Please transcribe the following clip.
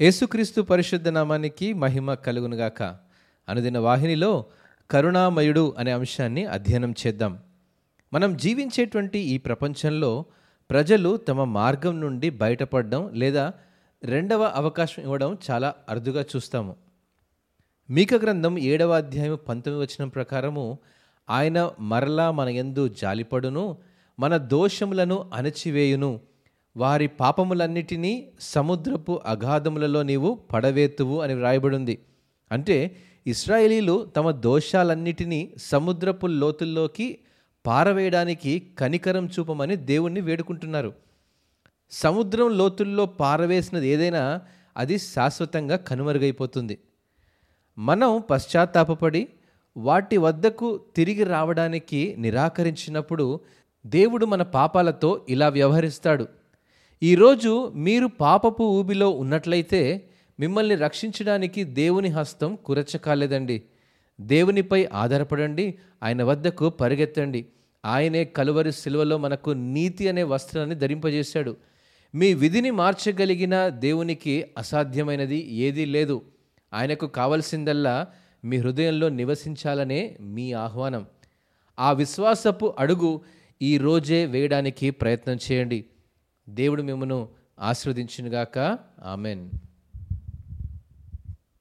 యేసుక్రీస్తు పరిశుద్ధ నామానికి మహిమ కలుగునుగాక. అనుదిన వాహినిలో కరుణామయుడు అనే అంశాన్ని అధ్యయనం చేద్దాం. మనం జీవించేటువంటి ఈ ప్రపంచంలో ప్రజలు తమ మార్గం నుండి బయటపడడం లేదా రెండవ అవకాశం ఇవ్వడం చాలా అరుదుగా చూస్తాము. మీక గ్రంథం ఏడవ అధ్యాయం పంతొమ్మిది వచనం ప్రకారము ఆయన మరలా మన యందు జాలిపడును మన దోషములను అణచివేయును. వారి పాపములన్నిటినీ సముద్రపు అగాధములలో నీవు పడవేతువు అని వ్రాయబడింది. అంటే ఇస్రాయేలీలు తమ దోషాలన్నిటినీ సముద్రపు లోతుల్లోకి పారవేయడానికి కనికరం చూపమని దేవుణ్ణి వేడుకుంటున్నారు. సముద్రం లోతుల్లో పారవేసినది ఏదైనా అది శాశ్వతంగా కనుమరుగైపోతుంది. మనం పశ్చాత్తాపడి వాటి వద్దకు తిరిగి రావడానికి నిరాకరించినప్పుడు దేవుడు మన పాపాలతో ఇలా వ్యవహరిస్తాడు. ఈరోజు మీరు పాపపు ఊబిలో ఉన్నట్లయితే మిమ్మల్ని రక్షించడానికి దేవుని హస్తం కురచకాలేదండి. దేవునిపై ఆధారపడండి ఆయన వద్దకు పరిగెత్తండి. ఆయనే కలువరి సిలువలో మనకు నీతి అనే వస్త్రాన్ని ధరింపజేశాడు. మీ విధిని మార్చగలిగిన దేవునికి అసాధ్యమైనది ఏదీ లేదు. ఆయనకు కావలసిందల్లా మీ హృదయంలో నివసించాలనే మీ ఆహ్వానం. ఆ విశ్వాసపు అడుగు ఈ రోజే వేయడానికి ప్రయత్నం చేయండి. దేవుడు మిమ్మను ఆశీర్వదించునుగాక. ఆమెన్.